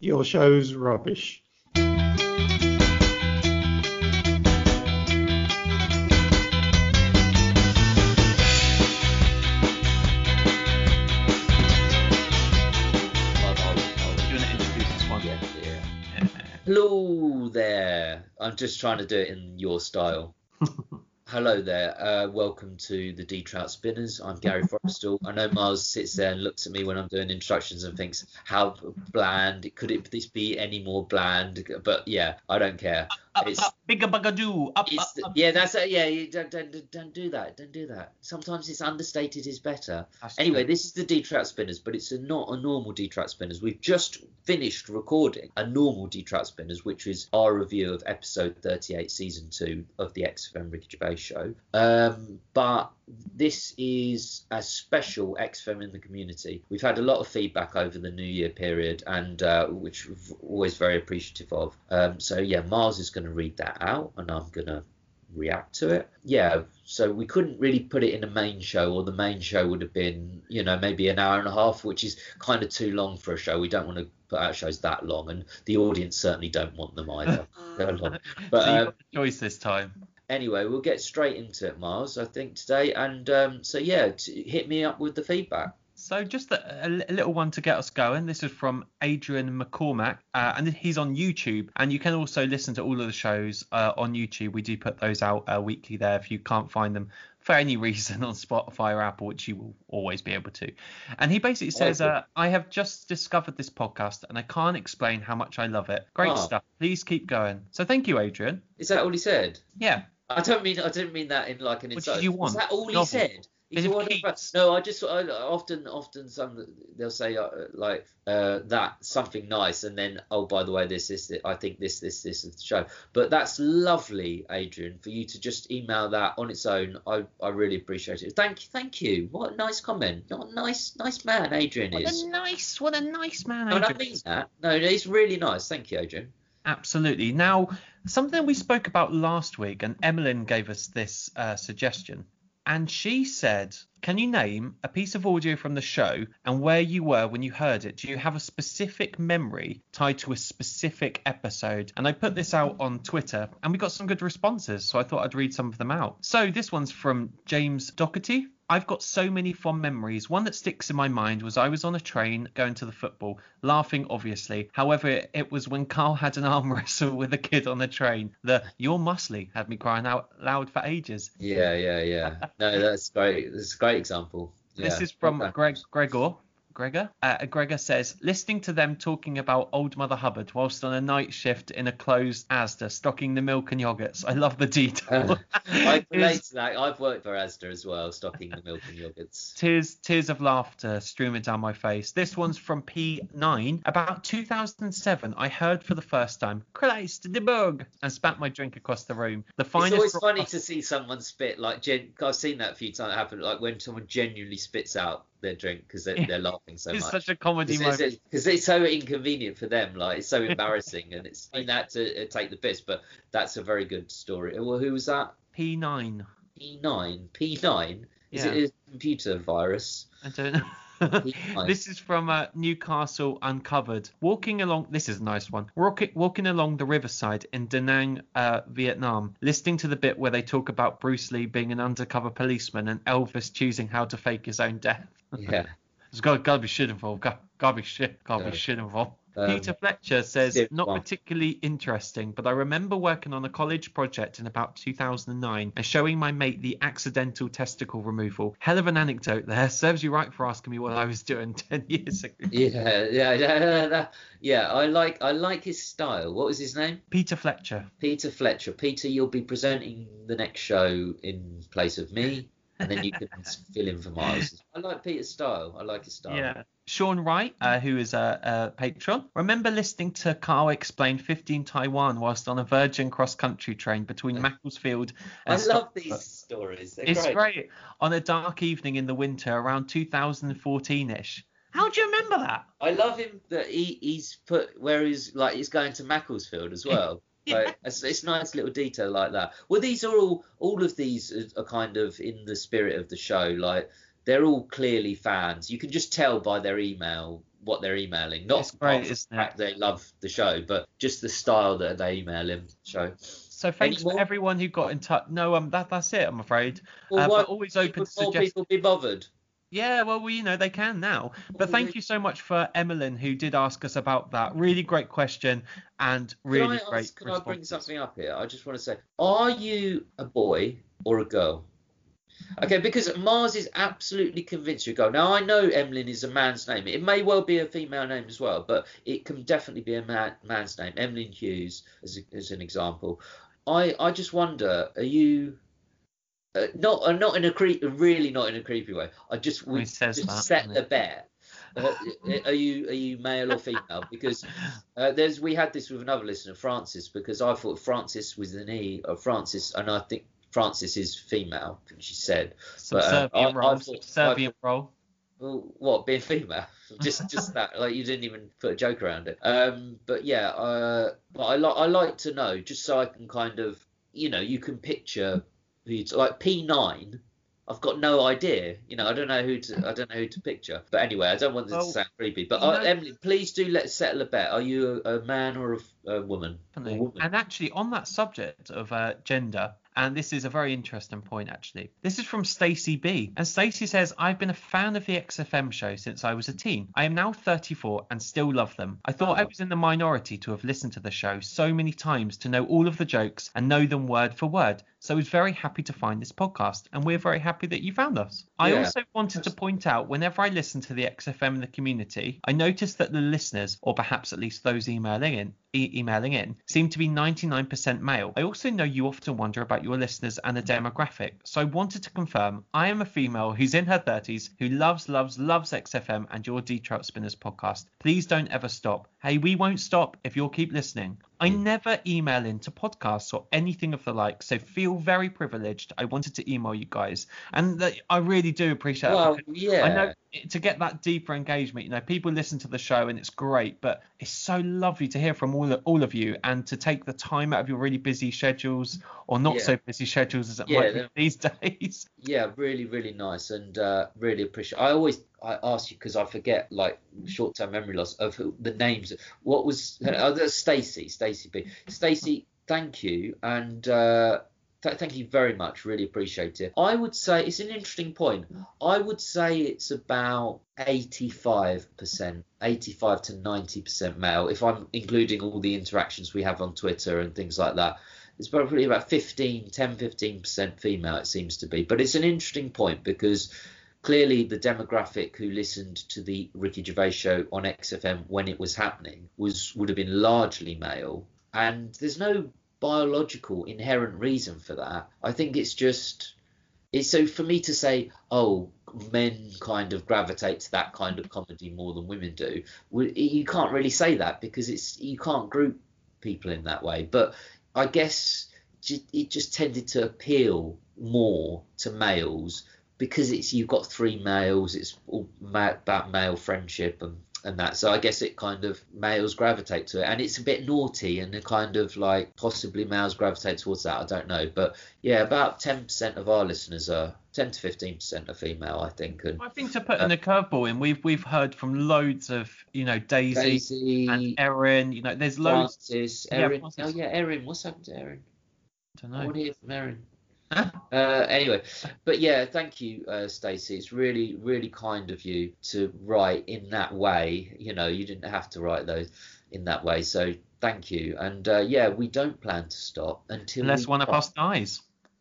Your show's rubbish. Hello there. I'm just trying to do it in your style. Hello there. Uh, welcome to the De Trout Spinners. I'm Gary Forrestal. I know Miles sits there and looks at me when I'm doing instructions and thinks, "How bland? Could it this be any more bland?" But yeah, I don't care. Up, It's up, bigger bugadoo. Up, up, up. yeah, that's it. Yeah, you don't, don't don't do that. Don't do that. Sometimes it's understated is better. That's Anyway, true. this is the De Trout Spinners, but it's a, not a normal De Trout Spinners. We've just finished recording a normal De Trout Spinners, which is our review of episode 38, season two of the XFM Ricky Gervais show. Um, but this is a special XFM in the community. We've had a lot of feedback over the New Year period, and uh, which we're always very appreciative of. Um, so yeah, Mars is going to read that out, and I'm going to react to it. Yeah, so we couldn't really put it in a main show, or the main show would have been, you know, maybe an hour and a half, which is kind of too long for a show. We don't want to put out shows that long, and the audience certainly don't want them either. They're long. But so um, the choice this time. Anyway, we'll get straight into it, Miles, I think today, and um, so yeah, t- hit me up with the feedback. So just a, a little one to get us going. This is from Adrian McCormack, uh, and he's on YouTube. And you can also listen to all of the shows uh, on YouTube. We do put those out uh, weekly there if you can't find them for any reason on Spotify or Apple, which you will always be able to. And he basically says, uh, "I have just discovered this podcast, and I can't explain how much I love it. Great Ah. stuff. Please keep going." So thank you, Adrian. Is that all he said? Yeah. I don't mean I didn't mean that in like an What insult. did you Was want? that all he Novel? said? He's all about- Keats. no, I just I, often often some they'll say uh, like uh, that something nice and then oh by the way this this, this I think this this this is the show. But that's lovely, Adrian, for you to just email that on its own. I I really appreciate it. Thank you, thank you. What a nice comment. What a nice nice man Adrian What is. a nice, what a nice man. No, I Adrian. mean that. No, he's really nice. Thank you, Adrian. Absolutely. Now, something we spoke about last week, and Emmeline gave us this uh, suggestion, and she said, "Can you name a piece of audio from the show and where you were when you heard it? Do you have a specific memory tied to a specific episode?" And I put this out on Twitter, and we got some good responses, so I thought I'd read some of them out. So this one's from James Doherty. I've got so many fond memories. One that sticks in my mind was I was on a train going to the football, laughing obviously. However, it was when Karl had an arm wrestle with a kid on the train. The "You're muscly" had me crying out loud for ages. Yeah, yeah, yeah. No, that's great. That's a great example. This is from Greg Gregor. Gregor. Uh, Gregor says, listening to them talking about old Mother Hubbard whilst on a night shift in a closed Asda, stocking the milk and yogurts. I love the detail. I relate to that. I've worked for Asda as well, stocking the milk and yogurts. Tears, tears of laughter streaming down my face. This one's from P9. About 2007, I heard for the first time, Christ, the bug, and spat my drink across the room. The It's always funny to see someone spit like gen- I've seen that a few times happen, like when someone genuinely spits out their drink because they're, they're laughing so It's much. It's such a comedy Because moment. it's, it's so inconvenient for them, like it's so embarrassing, and it's in that to uh, take the piss. But that's a very good story. Well, who was that? P9. P9. P9. Is Yeah. it a computer virus? I don't know. P9. this is from uh, Newcastle Uncovered. Walking along, this is a nice one. Walking, walking along the riverside in Da Nang, uh, Vietnam, listening to the bit where they talk about Bruce Lee being an undercover policeman and Elvis choosing how to fake his own death. Yeah. There's got, got to be shit involved. Got, got to be shit. Got to Yeah. be shit involved. Um, Peter Fletcher says, not one. particularly interesting, but I remember working on a college project in about 2009 and showing my mate the accidental testicle removal. Hell of an anecdote there. Serves you right for asking me what I was doing 10 years ago. Yeah, yeah, yeah, yeah, yeah. I like, I like his style. What was his name? Peter Fletcher. Peter Fletcher. Peter, you'll be presenting the next show in place of me, and then you can fill in for Miles. I like Peter's style. I like his style. Yeah. Sean Wright, uh, who is a, a patron, remember listening to Karl explain 15 Taiwan whilst on a Virgin cross country train between Macclesfield I and love these stories. They're It's great. great. On a dark evening in the winter around 2014-ish. How do you remember that? I love him that he, he's put where he's like he's going to Macclesfield as well. Like, it's, it's nice little detail like that. Well, these are all all of these are- kind of in the spirit of the show. Like they're all clearly fans. You can just tell by their email what they're emailing. Not It's great, apart from isn't the fact they love the show, but just the style that they email him. Show. So thanks Any for more? everyone who got in touch. No, um, that that's it. I'm afraid. Well, Uh, why but always open to more suggest. people be bothered? Yeah, well, we, you know, they can now. But thank you so much for Emmeline, who did ask us about that. Really great question and really can I great ask, Can I bring something up here? I just want to say, are you a boy or a girl? Okay, because Mars is absolutely convinced you're a girl. Now I know Emlyn is a man's name. It may well be a female name as well, but it can definitely be a man, man's name. Emlyn Hughes, as, a, as an example. I I just wonder, are you? Uh, not uh, not in a creep, really not in a creepy way. I just we just that, set the bet. Uh, are you are you male or female? Because uh, there's we had this with another listener, Francis, because I thought Francis was an E or Francis, and I think Francis is female. I she said. But, uh, Subservient I- I role. thought- Subservient role. Well, what being female? Just just that, like you didn't even put a joke around it. Um, but yeah, uh, but I like I like to know just so I can kind of you know you can picture who you like P nine. I've got no idea. You know, I don't know who to I don't know who to picture. But anyway, I don't want this Well, to sound creepy. But uh, know- Emily, please do let's settle a bet. Are you a, a man or a, f- a woman? A woman. And actually, on that subject of uh, gender, and this is a very interesting point actually. This is from Stacey B. And Stacey says, I've been a fan of the XFM show since I was a teen. I am now 34 and still love them. I thought I Oh. was in the minority to have listened to the show so many times to know all of the jokes and know them word for word. So I was very happy to find this podcast, and we're very happy that you found us. I also wanted to point out whenever I listen to the XFM in the community, I notice that the listeners, or perhaps at least those emailing in, e- emailing in, seem to be 99% male. I also know you often wonder about your listeners and the demographic, so I wanted to confirm I am a female who's in her 30s who loves, loves, loves XFM and your De Trout Spinners podcast. Please don't ever stop. Hey, we won't stop if you'll keep listening. I hmm. never email into podcasts or anything of the like, so feel very privileged. I wanted to email you guys, and I really do appreciate. Well, because yeah. I know it- to get that deeper engagement, you know, people listen to the show and it's great, but it's so lovely to hear from all of, all of you and to take the time out of your really busy schedules or not Yeah. so busy schedules as it Yeah, might be these days. Yeah, really, really nice, and uh, really appreciate. I always I ask you because I forget like short-term memory loss of who, the names. What was oh, that's Stacey, Stacey B. Stacey, thank you, and uh, th- thank you very much. Really appreciate it. I would say it's an interesting point. I would say it's about 85%, 85 to 90% male, if I'm including all the interactions we have on Twitter and things like that. It's probably about 15, 10, 15% female, it seems to be. But it's an interesting point because clearly the demographic who listened to the Ricky Gervais show on XFM when it was happening was would have been largely male. And there's no biological inherent reason for that. I think it's just it's so for me to say, oh, men kind of gravitate to that kind of comedy more than women do. You can't really say that because it's you can't group people in that way. But I guess it just tended to appeal more to males because it's you've got three males. It's all about male friendship and and that. So I guess it kind of males gravitate to it, and it's a bit naughty and kind of like possibly males gravitate towards that. I don't know, but yeah, about ten percent of our listeners are ten to fifteen percent are female, I think. And I think to put uh, in a curveball in, we've we've heard from loads of you know Daisy, Daisy, and Erin. You know, there's loads. Francis, Yeah, Erin. Francis. Oh yeah, Erin. What's happened to Erin? I don't I know. want to hear from Erin. Uh, anyway, but yeah, thank you, uh, Stacey. It's really, really kind of you to write in that way. You know, you didn't have to write those in that way, so thank you. And uh, yeah, we don't plan to stop until Unless one of us dies.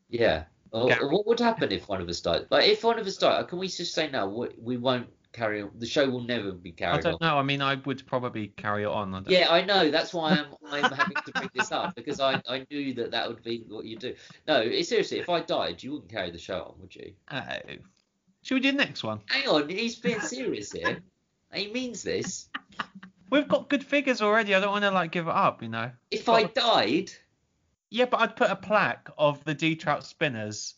Yeah. Or, what would happen if one of us died? Like, if one of us died, can we just say no? We, we won't carry on. The show will never be carried on. I don't on. know. I mean, I would probably carry it on. I Yeah, I know. That's why I'm I'm having to bring this up because I, I knew that that would be what you do. No, eh, seriously, if I died, you wouldn't carry the show on, would you? Oh. Should we do the next one? Hang on, he's being serious here. He means this. We've got good figures already. I don't want to like give it up, you know. If I died, Yeah, but I'd put a plaque of the De Trout Spinners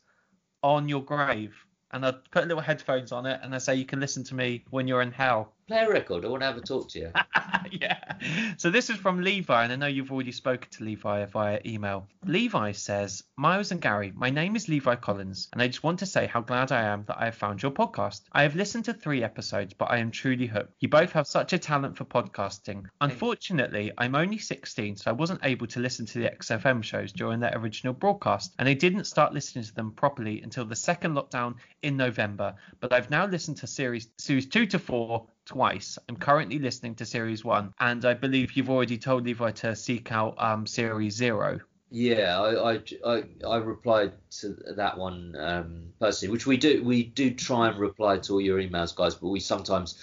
on your grave, and I'd put little headphones on it, and I say you can listen to me when you're in hell. Play a record. I want to have a talk to you. yeah. So this is from Levi, and I know you've already spoken to Levi via email. Levi says, Miles and Gary, my name is Levi Collins, and I just want to say how glad I am that I have found your podcast. I have listened to three episodes, but I am truly hooked. You both have such a talent for podcasting. Unfortunately, I'm only 16, so I wasn't able to listen to the XFM shows during their original broadcast, and I didn't start listening to them properly until the second lockdown in November. But I've now listened to series series two to four twice. I'm currently listening to series one, and I believe you've already told Levi to seek out um, series zero. Yeah, I, I, I, I replied to that one um, personally, which we do we do try and reply to all your emails, guys, but we sometimes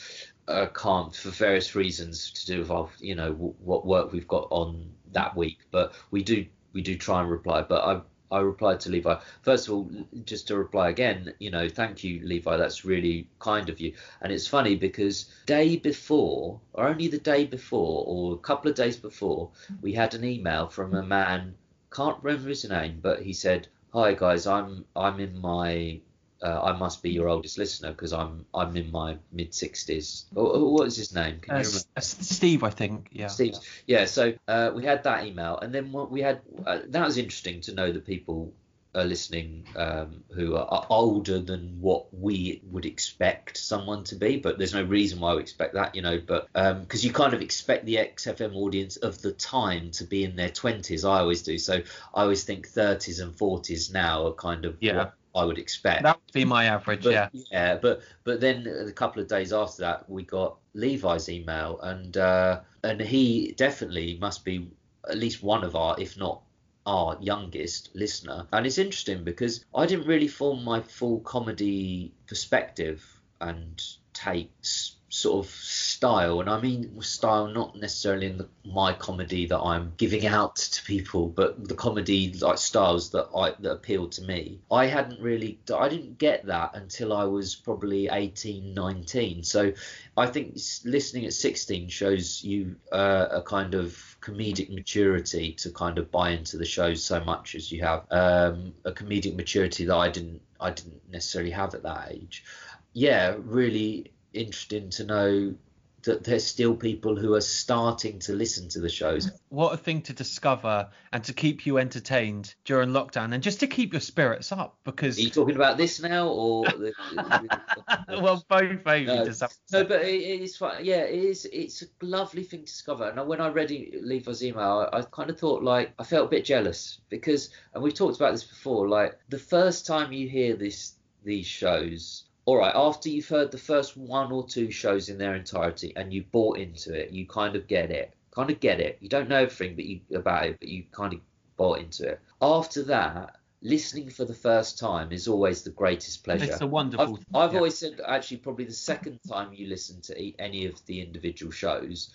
uh, can't for various reasons to do with our, you know w- what work we've got on that week. But we do we do try and reply. But I I replied to Levi. First of all, just to reply again, you know, thank you, Levi. That's really kind of you. And it's funny because day before, or only the day before, or a couple of days before, we had an email from a man. Can't remember his name, but he said, "Hi guys, I'm I'm in my uh, I must be your oldest listener because I'm I'm in my mid sixties. What is his name? Can uh, you remember? Steve, I think. Yeah. Steve. Yeah. So uh, we had that email, and then what we had uh, that was interesting to know that people are listening um, who are, are, older than what we would expect someone to be, but there's no reason why we expect that, you know. But because um, you kind of expect the XFM audience of the time to be in their 20s, I always do. So I always think 30s and 40s now are kind of yeah. what I would expect. That would be my average, but, yeah. Yeah, but but then a couple of days after that, we got Levi's email, and uh, and he definitely must be at least one of our, if not our youngest listener. And it's interesting because I didn't really form my full comedy perspective and takes sort of style, and I mean style not necessarily in the, my comedy that I'm giving out to people, but the comedy like styles that I that appealed to me. I hadn't really, I didn't get that until I was probably 18, 19. So I think listening at 16 shows you uh, a kind of comedic maturity to kind of buy into the shows so much as you have um, a comedic maturity that I didn't I didn't necessarily have at that age. Yeah, really interesting to know that there's still people who are starting to listen to the shows. What a thing to discover and to keep you entertained during lockdown and just to keep your spirits up because. Are you talking about this now or? the, well, both maybe. No, no but it, it's fun. Yeah, it is. It's a lovely thing to discover. And when I read Levi's email, I, I kind of thought like I felt a bit jealous because, and we've talked about this before. Like the first time you hear this these shows all right, after you've heard the first one or two shows in their entirety and you bought into it, you kind of get it. Kind of get it. You don't know everything but you about it, but you kind of bought into it. After that, listening for the first time is always the greatest pleasure. It's a wonderful. I've, I've yeah. always said actually probably the second time you listen to any of the individual shows,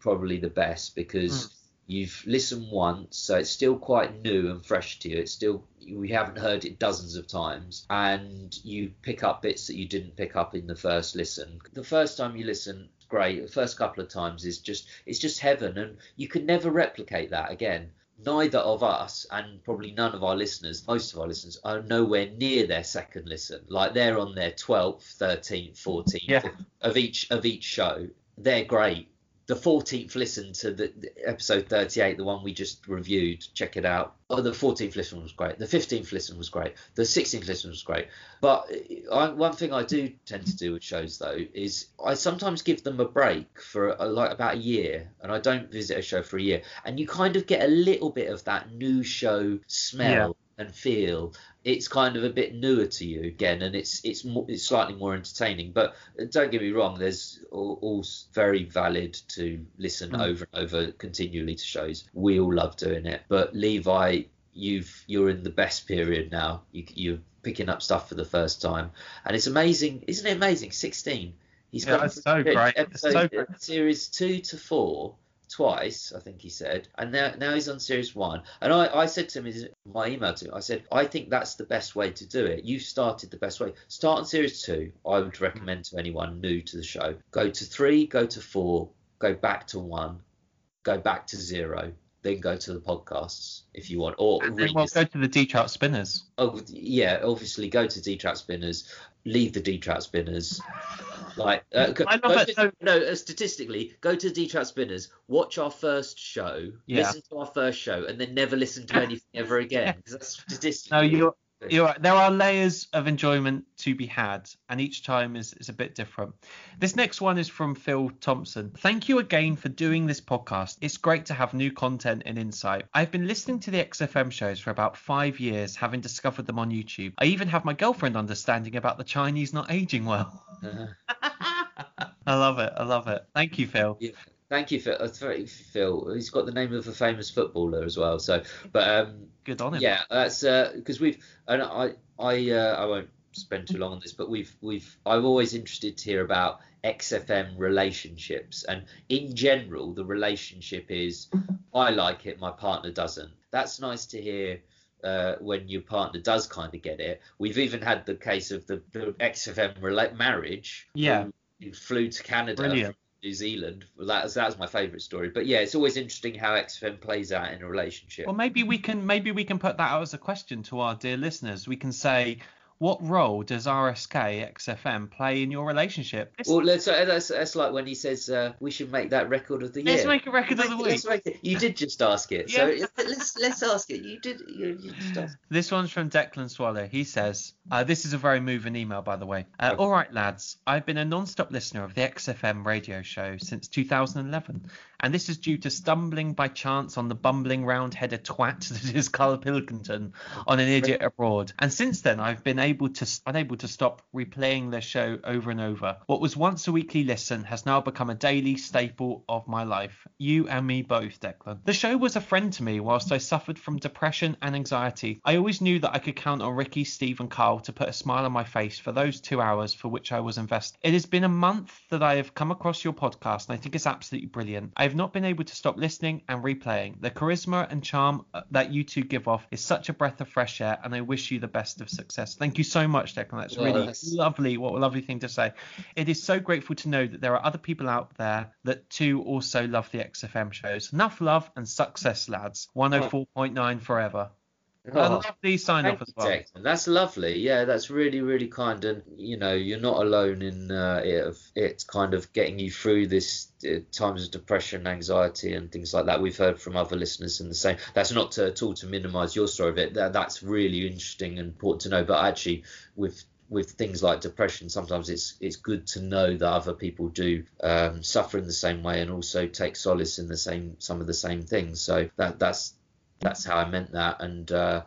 probably the best because. Mm You've listened once, so it's still quite new and fresh to you. It's still we haven't heard it dozens of times, and you pick up bits that you didn't pick up in the first listen. The first time you listen, great. The first couple of times is just it's just heaven, and you can never replicate that again. Neither of us, and probably none of our listeners, most of our listeners, are nowhere near their second listen. Like they're on their twelfth, thirteenth, fourteenth yeah. of each of each show. They're great the 14th listen to the, the, episode 38, the one we just reviewed, check it out. Oh, the 14th listen was great. The 15th listen was great. The 16th listen was great. But I, one thing I do tend to do with shows though is I sometimes give them a break for a, like about a year, and I don't visit a show for a year, and you kind of get a little bit of that new show smell. Yeah and feel it's kind of a bit newer to you again and it's it's more, it's slightly more entertaining. But don't get me wrong there's all, all very valid to listen mm. over and over continually to shows. We all love doing it. But levi you've you're in the best period now. You, you're picking up stuff for the first time. And it's amazing isn't it amazing? 16 he's yeah, got so great. Episode, so great. series two to four twice, I think he said, and now now he's on series one. And I, I said to him in my email to him, I said, I think that's the best way to do it. You started the best way. Start on series two. I would recommend to anyone new to the show. Go to three, go to four, go back to one, go back to zero. Then go to the podcasts if you want, or and then well, go to the De Trout spinners. Oh yeah, obviously go to De Trout spinners leave the De Trout Spinners. Like, uh, I love go it. to- no, uh, statistically, go to De Trout Spinners, watch our first show, Yeah. listen to our first show, and then never listen to anything ever again. Because that's statistically. No, you're you're right. There are layers of enjoyment to be had, and each time is, is a bit different. This next one is from Phil Thompson. Thank you again for doing this podcast. It's great to have new content and insight. I've been listening to the XFM shows for about five years, having discovered them on YouTube. I even have my girlfriend understanding about the Chinese not aging well. I love it. I love it. Thank you, Phil. yeah. Thank you, Phil. That's very Phil. He's got the name of a famous footballer as well. So, but um, Good on him. Yeah, that's because we've and I I uh, I won't spend too long on this, but we've we've I'm always interested to hear about XFM relationships and in general the relationship is I like it, my partner doesn't. That's nice to hear. Uh, when your partner does kind of get it, we've even had the case of the, the XFM rela- marriage. Yeah. who- who flew to Canada Brilliant. New Zealand. Well, That was, my favourite story. But yeah, it's always interesting how XFM plays out in a relationship. Well, maybe we can maybe we can put that out as a question to our dear listeners. We can say, what role does RSK XFM play in your relationship? Well, let's, uh, that's, that's like when he says uh, we should make that record of the year. let's make a record of the week. let's make it. You did just ask it, so Yeah. let's let's ask it. You did. You, you just asked. This one's from Declan Swallow. He says, uh, This is a very moving email, by the way. Uh, Okay. All right, lads. I've been a non stop listener of the XFM radio show since 2011, and this is due to stumbling by chance on the bumbling round headed twat that is Karl Pilkington on an idiot abroad. And since then, I've been able to unable to stop replaying their show over and over. What was once a weekly listen has now become a daily staple of my life. You and me both, Declan. The show was a friend to me whilst I suffered from depression and anxiety. I always knew that I could count on Ricky, Steve, and Karl to put a smile on my face for those two hours for which I was invested. It has been a month that I have come across your podcast, and I think it's absolutely brilliant. I have not been able to stop listening and replaying. The charisma and charm uh, that you two give off is such a breath of fresh air, and I wish you the best of success. Thank you so much, Declan. That's really lovely. What a lovely thing to say. It is so grateful to know that there are other people out there that too also love the XFM shows. Enough love and success, lads. 104.9 forever. I Oh, love the sign thank off as well. Declan. That's lovely. Yeah, that's really, really kind. And you know, you're not alone in uh, it. Of it's kind of getting you through this uh, times of depression, anxiety, and things like that. We've heard from other listeners in the same. That's not to, at all to minimise your story of it. That, that's really interesting and important to know. But actually, with with things like depression, sometimes it's it's good to know that other people do um, suffer in the same way and also take solace in the same some of the same things. So that that's that's how I meant that. And uh,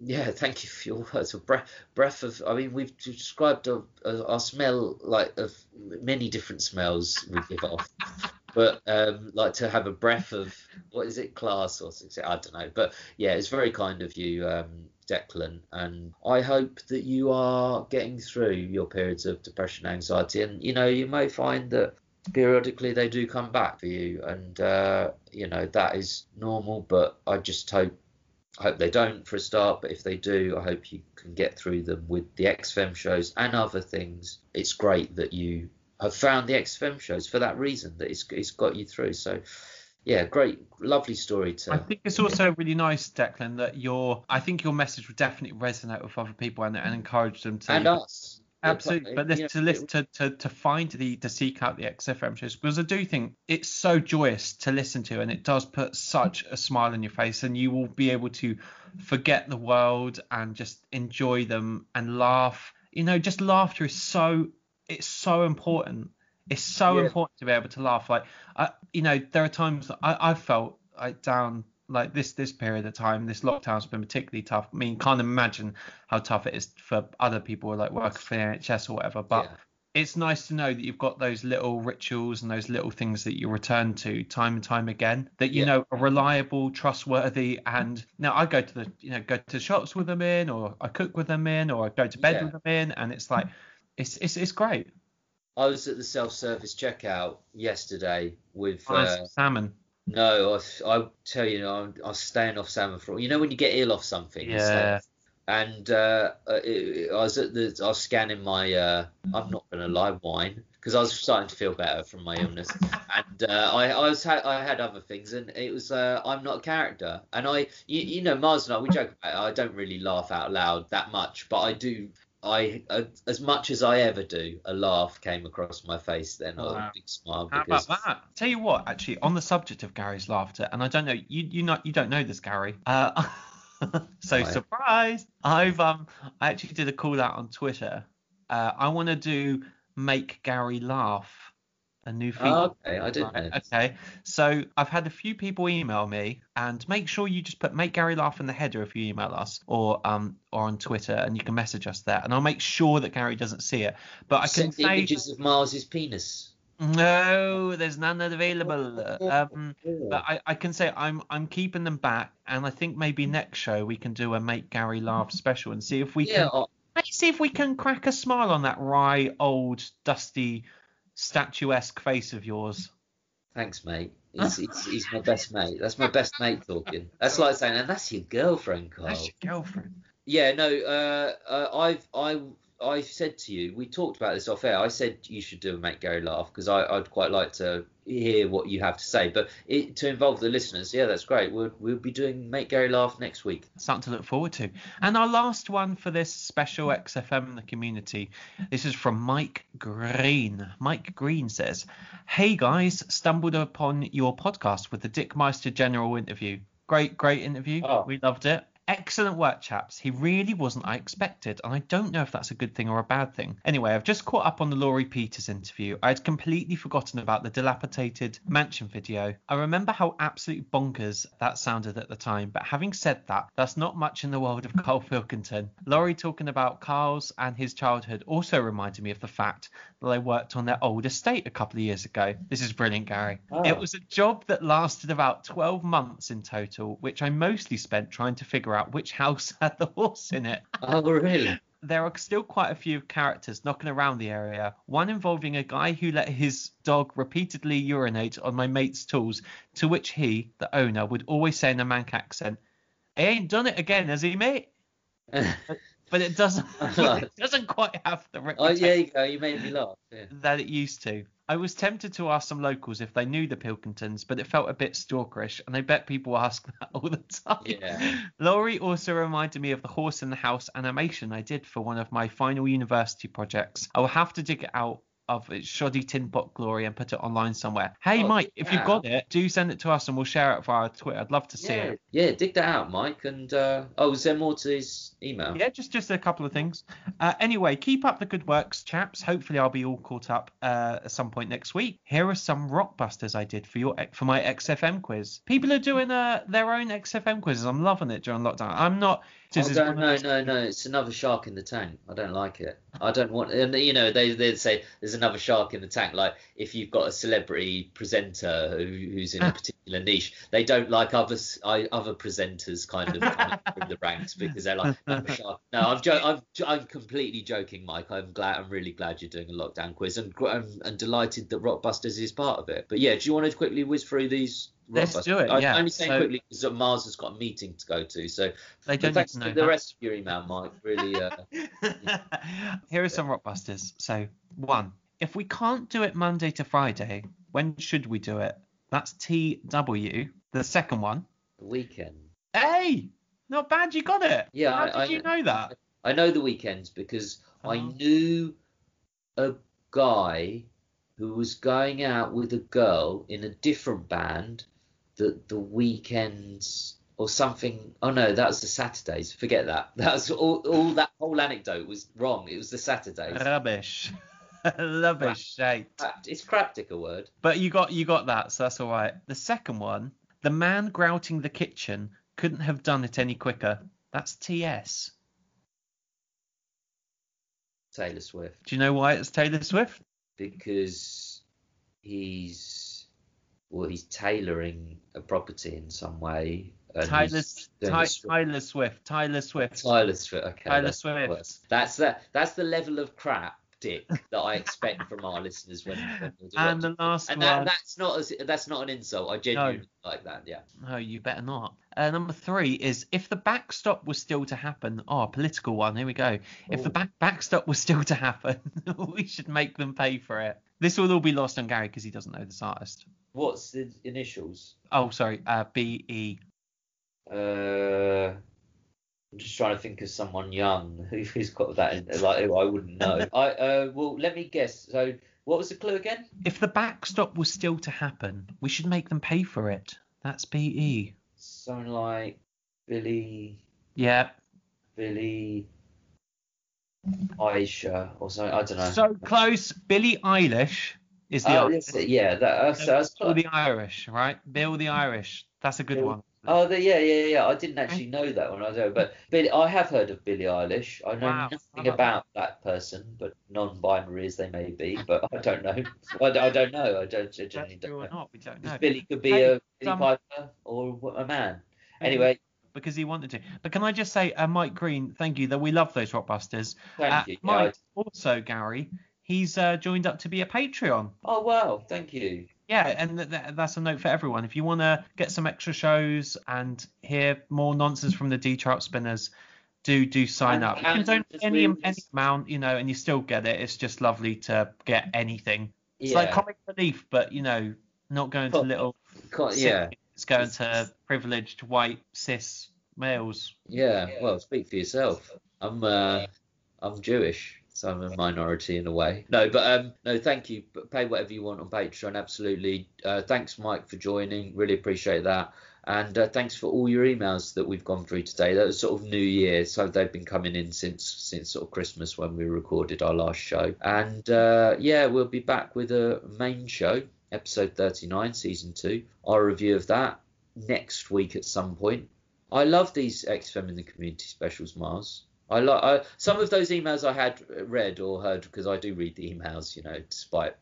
yeah, thank you for your words. A breath, breath of. I mean, we've described a, our smell like of many different smells we give off. But um, like to have a breath of what is it, class or something? I don't know. But yeah, it's very kind of you, um, Declan, and I hope that you are getting through your periods of depression, anxiety, and you know you may find that periodically they do come back for you, and uh, you know that is normal. But I just hope I hope they don't for a start, but if they do, I hope you can get through them with the XFM shows and other things. It's great that you have found the XFM shows for that reason, that it's, it's got you through. So, yeah, great, lovely story to. I think it's also really nice, Declan, that your I think your message would definitely resonate with other people and, and encourage them to and us. Absolutely, but You this, know, to listen to, to to find the to seek out the XFM shows because I do think it's so joyous to listen to and it does put such a smile on your face and you will be able to forget the world and just enjoy them and laugh. You know, just laughter is so it's so important. It's so Yeah. important to be able to laugh. Like, I, you know, there are times that I I've felt like down like this this period of time. This lockdown's been particularly tough. I mean, can't imagine how tough it is for other people like working for the NHS or whatever. But Yeah. it's nice to know that you've got those little rituals and those little things that you return to time and time again that you Yeah. know are reliable, trustworthy, and now I go to the you know go to shops with them in, or I cook with them in, or I go to bed Yeah. with them in, and it's like it's it's it's great. I was at the self-service checkout yesterday with. Uh, salmon. No, I, I tell you, I'm, I was staying off salmon for. You know when you get ill off something. Yeah. and uh, uh, it, I was at the, I was scanning my. Uh, I'm not gonna lie, wine because I was starting to feel better from my illness, and uh, I, I was ha- I had other things, and it was uh, I'm not a character, and I, you, you know, Mars and I we joke about it. I don't really laugh out loud that much, but I do. I, uh, as much as I ever do, a laugh came across my face then, or Wow. a big smile. How Because about that? Tell you what, actually, on the subject of Gary's laughter, and I don't know, you you not you don't know this, Gary. Uh, so Right. surprise! I've um I actually did a call out on Twitter. Uh, I want to do make Gary laugh, a new feature. Oh, okay, I didn't know. Okay, so I've had a few people email me, and make sure you just put "make Gary laugh" in the header if you email us, or um, or on Twitter, and you can message us there, and I'll make sure that Gary doesn't see it. But I can Send say images of Mars's penis. no, there's none available. Um, but I, I can say I'm I'm keeping them back, and I think maybe next show we can do a make Gary laugh special and see if we yeah, can oh, let's see if we can crack a smile on that wry, old, dusty, statuesque face of yours. thanks, mate. He's, he's, he's my best mate. That's my best mate talking. That's like saying, and that's your girlfriend, Karl. That's your girlfriend. Yeah, no, uh, uh, I've I I said to you, we talked about this off air. I said you should do a make Gary laugh because I'd quite like to hear what you have to say. But it, to involve the listeners, yeah, that's great. We'll we'll be doing make Gary laugh next week. Something to look forward to. And our last one for this special XFM in the community. This is from Mike Green. Mike Green says, Hey guys, stumbled upon your podcast with the Dick Meister general interview. Great, great interview. Oh. We loved it. Excellent work, chaps. He really wasn't I expected, and I don't know if that's a good thing or a bad thing. Anyway, I've just caught up on the Laurie Peters interview. I had completely forgotten about the dilapidated mansion video. I remember how absolutely bonkers that sounded at the time, but having said that, that's not much in the world of Karl Pilkington. Laurie talking about Karl's and his childhood also reminded me of the fact that I worked on their old estate a couple of years ago. This is brilliant, Gary. Oh. It was a job that lasted about 12 months in total, which I mostly spent trying to figure out which house had the horse in it. Oh, really? There are still quite a few characters knocking around the area, one involving a guy who let his dog repeatedly urinate on my mate's tools, to which he, the owner, would always say in a Manc accent, He ain't done it again, has he, mate? But it doesn't, it doesn't quite have the oh, yeah, you go. You made me laugh. Yeah. that it used to. I was tempted to ask some locals if they knew the Pilkingtons, but it felt a bit stalkerish, and I bet people ask that all the time. Yeah. Laurie also reminded me of the horse in the house animation I did for one of my final university projects. I will have to dig it out of its shoddy tin pot glory and put it online somewhere. Hey, Oh, Mike, if you've got it, do send it to us and we'll share it via Twitter. I'd love to see Yeah, it. yeah, dig that out, Mike. And uh, oh, is there more to his email? Yeah, just just a couple of things. Uh, anyway, keep up the good works, chaps. Hopefully, I'll be all caught up uh, at some point next week. Here are some rockbusters I did for your for my XFM quiz. People are doing uh, their own XFM quizzes. I'm loving it during lockdown. I'm not. Oh, no, no, no, no! It's another shark in the tank. I don't like it. I don't want. And you know, they they say there's another shark in the tank. Like if you've got a celebrity presenter who, who's in a particular niche, they don't like other other presenters kind of coming through the ranks because they're like another shark. No, I'm jo- I'm I'm completely joking, Mike. I'm glad. I'm really glad you're doing a lockdown quiz, and and, and delighted that Rockbusters is part of it. But yeah, do you want to quickly whiz through these? Let's do it, I'm yeah. only saying So- quickly because Mars has got a meeting to go to, so They don't need to know the rest of your email, Mike. Really, uh, Here are some rockbusters. So, one, if we can't do it Monday to Friday, when should we do it? That's TW. The second one, the weekend. hey, not bad, you got it. Yeah, How I- did I- you know that? I know the weekends because I Oh. knew a guy who was going out with a girl in a different band that the weekends or something. Oh no, that was the Saturdays. Forget that. That's all. All that whole anecdote was wrong. It was the Saturdays. Rubbish. Rubbish, shite. Crap- Is craptic a word? But you got you got that, so that's all right. The second one, the man grouting the kitchen couldn't have done it any quicker. That's TS. Taylor Swift. Do you know why it's Taylor Swift? because he's well he's tailoring a property in some way. Tyler, Ty, Tyler Swift. Tyler Swift. Tyler Swift. Okay, Tyler that's Swift. That's the that's the level of crap, Dick, that I expect from our listeners when. when And the last and one. that, that's not as, that's not an insult. I genuinely like that. Yeah. No, you better not. Uh, number three is if the backstop was still to happen. Oh, political one. Here we go. If the Ooh. back backstop was still to happen, we should make them pay for it. This will all be lost on Gary because he doesn't know this artist. What's the initials? Oh, sorry. Uh, B E. Uh, I'm just trying to think of someone young who, who's got that, in, like who I wouldn't know. I uh, well, let me guess. So, what was the clue again? If the backstop was still to happen, we should make them pay for it. That's BE. Something like Billy, Yeah. Billy, Aisha, or something. I don't know. So close. Billie Eilish is the oh, Irish. that's it, yeah, that, that's, that's Bill the Irish, right? Bill the Irish. That's a good Bill- one. Oh, the, yeah, yeah, yeah. I didn't actually know that when I don't. But Billy, I have heard of Billie Eilish. I know Wow. nothing about that person, but non-binary as they may be. But I don't know. I, don't- I don't know. I don't. I That's don't or know. not, we don't know. Billy could be Hey, a Billy um, Piper or a man. Anyway, Because he wanted to. But can I just say, uh, Mike Green, thank you. That we love those Rockbusters. thank Uh, you. Yeah, Mike, I- also Gary, he's uh, joined up to be a Patreon. oh wow, thank you. Yeah, and th- th- that's a note for everyone. If you want to get some extra shows and hear more nonsense from the De Trout spinners, do do sign And- up. You can and donate any any amount, you know, and you still get it. It's just lovely to get anything. It's Yeah. like comic relief, but you know, not going to little. Co- yeah. It's going to privileged white cis males. Yeah, well, speak for yourself. I'm uh, I'm Jewish, so I'm a minority in a way. No, but um, no, thank you. But pay whatever you want on Patreon. Absolutely. Uh, thanks, Mike, for joining. Really appreciate that. And uh, thanks for all your emails that we've gone through today. That was sort of New Year, so they've been coming in since since sort of Christmas when we recorded our last show. And uh, yeah, we'll be back with a main show, episode 39, season two. Our review of that next week at some point. I love these XFM in the community specials, Mars. I like I, some of those emails I had read or heard because I do read the emails, you know, despite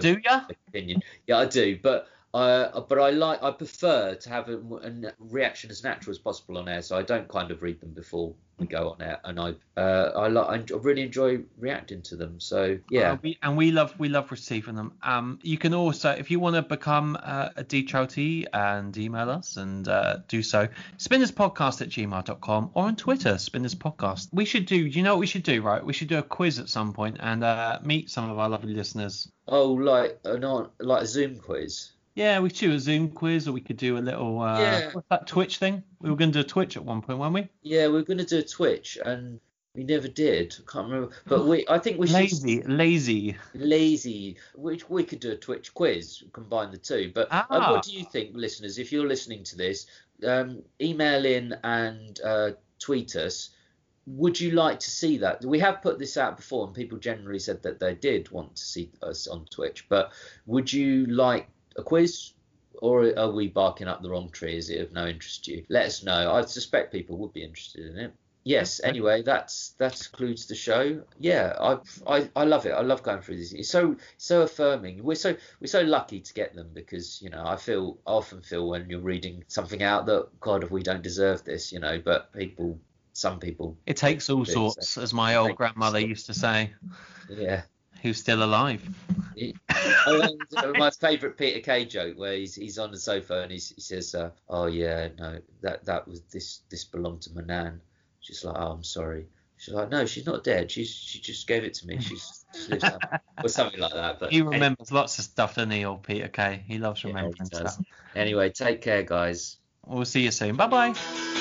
Do ya? opinion. Yeah, I do, but uh, but I like I prefer to have a, a reaction as natural as possible on air, so I don't kind of read them before we go on air, and I uh, I like I really enjoy reacting to them. So yeah, Uh, we, and we love we love receiving them. Um, you can also, if you want to become uh, a Detroutee and email us and uh, do so, spinnerspodcast at gmail.com or on Twitter, Spinners Podcast. We should do, you know what we should do, right? We should do a quiz at some point and uh, meet some of our lovely listeners. oh like uh, not like a Zoom quiz. Yeah, we could do a Zoom quiz or we could do a little, uh, Yeah. what's that Twitch thing? We were going to do a Twitch at one point, weren't we? Yeah, we are going to do a Twitch, and we never did. I can't remember, but we I think we should Lazy, lazy. lazy. We, we could do a Twitch quiz, combine the two. But uh, Ah. what do you think, listeners? If you're listening to this, um, email in and uh, tweet us. Would you like to see that? We have put this out before, and people generally said that they did want to see us on Twitch. But would you like a quiz, or are we barking up the wrong tree? Is it of no interest to you? Let us know. I suspect people would be interested in it. Yes. Anyway, that's that concludes the show. Yeah, I, I I love it. I love going through these. It's so so affirming. We're so we're so lucky to get them because you know I feel I often feel when you're reading something out that God, if we don't deserve this, you know. But people, some people, It takes all sorts, as my old grandmother used to say, yeah. Who's still alive. Oh, uh, my favourite Peter Kay joke where he's he's on the sofa and he's, he says, uh, "Oh yeah, no, that that was this this belonged to my nan." She's like, "Oh, I'm sorry." She's like, "No, she's not dead. She's she just gave it to me. She's she or something like that. But He remembers lots of stuff, doesn't he, old Peter Kay? He loves Yeah, he remembering stuff. Anyway, take care, guys. We'll see you soon. Bye bye.